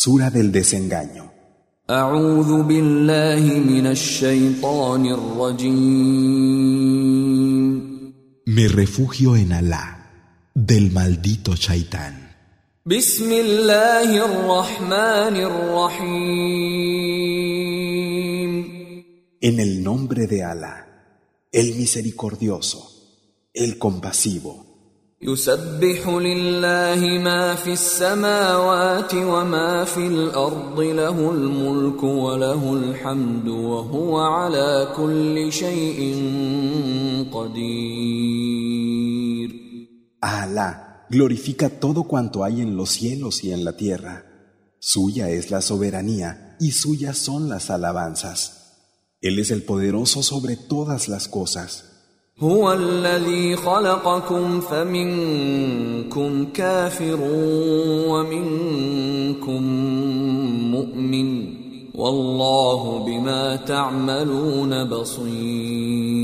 Sura del desengaño. Me refugio en Alá del maldito Shaitán. En el nombre de Alá, el misericordioso, el compasivo. يسبح لله ما في السماوات وما في الأرض له الملك وله الحمد وهو على كل شيء قدير A Alá glorifica todo cuanto hay en los cielos y en la tierra. Suya es la soberanía y suyas son las alabanzas. Él es el poderoso sobre todas las cosas. هو الذي خلقكم فمنكم كافر ومنكم مؤمن والله بما تعملون بصير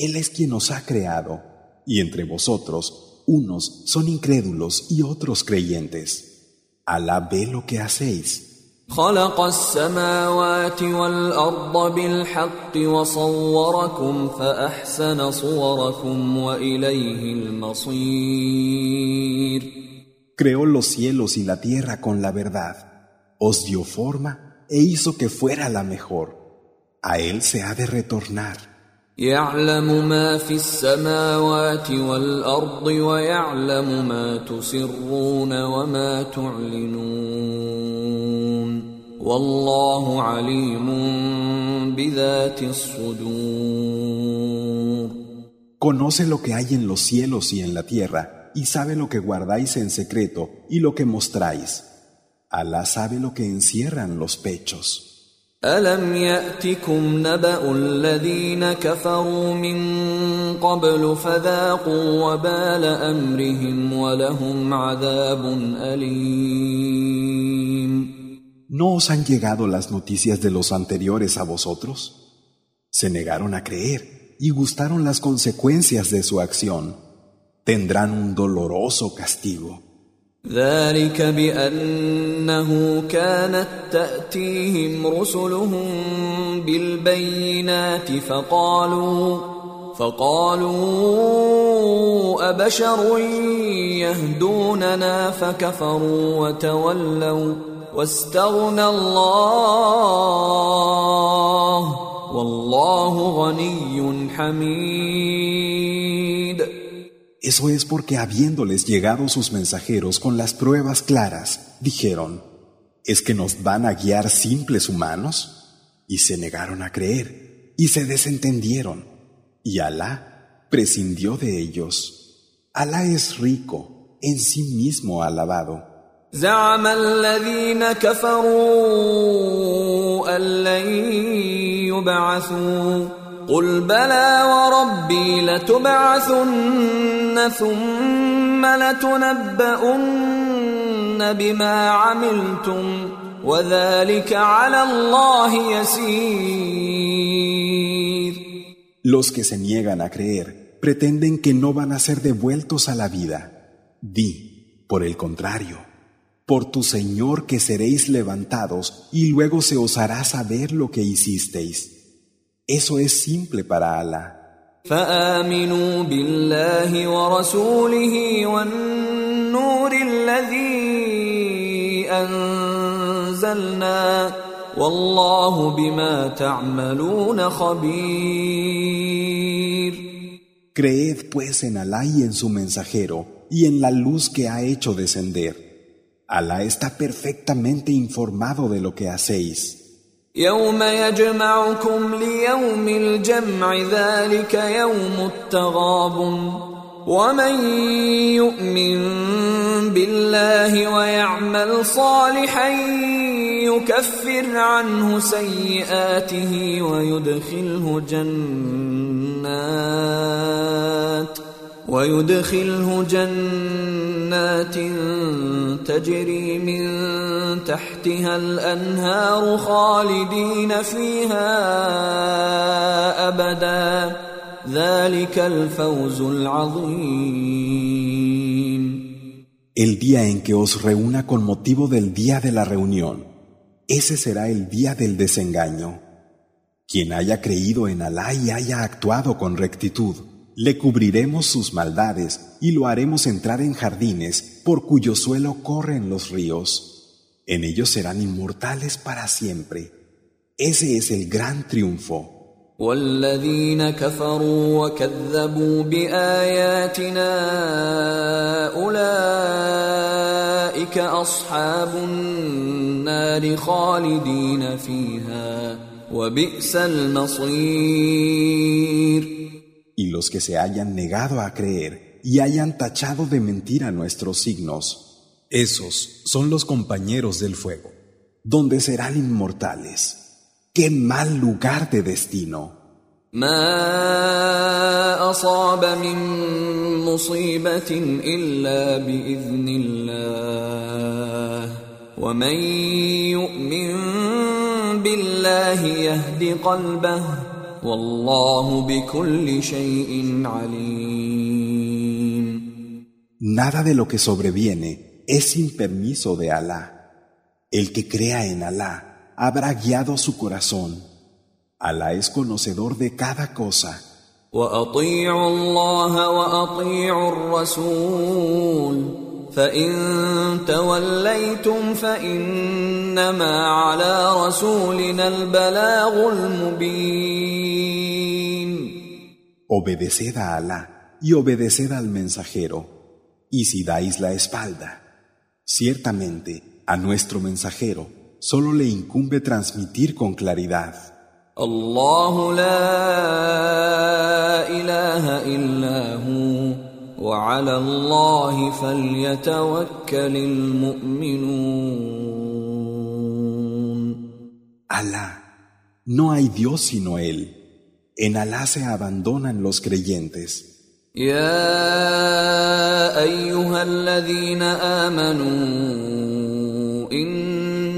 Él es quien os ha creado, y entre vosotros unos son incrédulos y otros creyentes. Alá ve lo que hacéis. خلق السماوات والأرض بالحق وصوركم فأحسن صوركم وإليه المصير Creó los cielos y la tierra con la verdad, os dio forma e hizo que fuera la mejor. A Él se ha de retornar. يعلم ما في السماوات والأرض ويعلم ما تسرون وما تعلنون والله عليم بذات الصدور Conoce lo que hay en los cielos y en la tierra, y sabe lo que guardáis en secreto y lo que mostráis. Alá sabe lo que encierran los pechos. ألم يأتكم نبأ الذين كفروا من قبل فذاقوا وبال أمرهم ولهم عذاب أليم ¿No os han llegado las noticias de los anteriores a vosotros? Se negaron a creer y gustaron las consecuencias de su acción. Tendrán un doloroso castigo. ذلك بأنه كانت تأتيهم رسلهم بالبينات فقالوا فقالوا أبشر يهدوننا فكفروا وتولوا واستغنى الله والله غني حميد Eso es porque habiéndoles llegado sus mensajeros con las pruebas claras, dijeron, ¿es que nos van a guiar simples humanos? Y se negaron a creer, y se desentendieron, y Alá prescindió de ellos. Alá es rico, en sí mismo alabado. زعم الذين كفروا أن لن يبعثوا قل بلى وربي لتبعثن ثم لتنبؤن بما عملتم وذلك على الله يسير Los que se niegan a creer pretenden que no van a ser devueltos a la vida. Di, por el contrario, por tu Señor que seréis levantados y luego se os hará saber lo que hicisteis. Eso es simple para Alá. فآمنوا بالله ورسوله والنور الذي أنزلنا والله بما تعملون خبير Creed pues en Alá y en su mensajero y en la luz que ha hecho descender. Alá está perfectamente informado de lo que hacéis. يوم يجمعكم ليوم الجمع ذلك يوم التغاب ومن يؤمن بالله ويعمل صالحا يكفر عنه سيئاته ويدخله جنات ويدخله جنات تجري من تحتها الانهار خالدين فيها ابدا ذلك الفوز العظيم El día en que os reúna con motivo del día de la reunión, ese será el día del desengaño. Quien haya creído en Alá y haya actuado con rectitud, le cubriremos sus maldades y lo haremos entrar en jardines por cuyo suelo corren los ríos. En ellos serán inmortales para siempre. Ese es el gran triunfo. والذين كفروا وكذبوا باياتنا اولئك اصحاب النار خالدين فيها وبئس المصير Y los que se hayan negado a creer y hayan tachado de mentira nuestros signos, esos son los compañeros del fuego, donde serán inmortales. ¡Qué mal lugar de destino! ما أصاب من مصيبة إلا بإذن الله ومن يؤمن بالله يهد قلبه Nada de lo que sobreviene es sin permiso de Alá. El que crea en Alá habrá guiado su corazón. Alá es conocedor de cada cosa. وأطيعوا الله وأطيعوا الرسول فإن توليتم فإنما على رسولنا البلاغ المبين Obedeced a Alá y obedeced al mensajero. Y si dais la espalda, ciertamente a nuestro mensajero solo le incumbe transmitir con claridad. الله لا وعلى الله فليتوكل المؤمنون Alá, no hay Dios sino Él. En Alá se abandonan los creyentes. يا أيها الذين آمنوا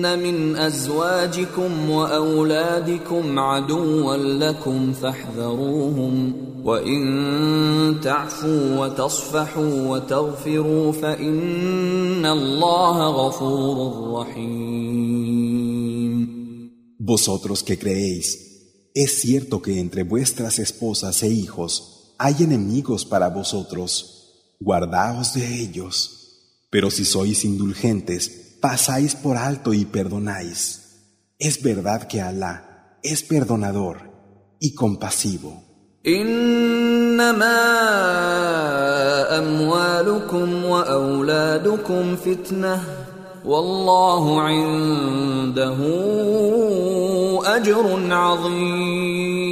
إن من أزواجكم وأولادكم عدوا لكم فاحذروهم وإن تعفوا وتصفحوا وتغفروا فإن الله غفور رحيم Vosotros que creéis, es cierto que entre vuestras esposas e hijos hay enemigos para vosotros. Guardaos de ellos. Pero si sois indulgentes, pasáis por alto y perdonáis. Es verdad que Alá es perdonador y compasivo. انما اموالكم واولادكم فتنه والله عنده اجر عظيم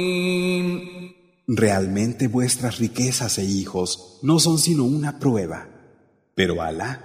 Realmente vuestras riquezas e hijos no son sino una prueba, pero Alá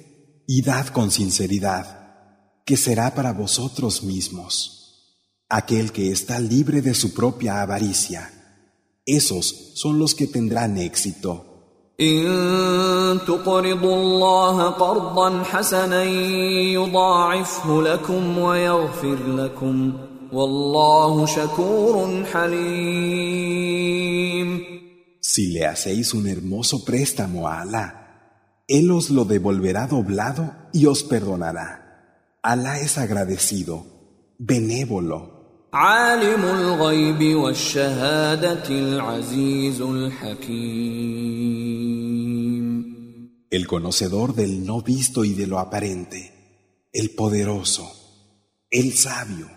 y dad con sinceridad, que será para vosotros mismos. Aquel que está libre de su propia avaricia, esos son los que tendrán éxito. إن تقرضوا الله قرضا حسنا يضاعفه لكم ويغفر لكم والله شكور حليم Si le hacéis un hermoso préstamo a Alá, Él os lo devolverá doblado y os perdonará. Alá es agradecido, benévolo. عالم الغيب والشهادة العزيز الحكيم el conocedor del no visto y de lo aparente, el poderoso, el sabio.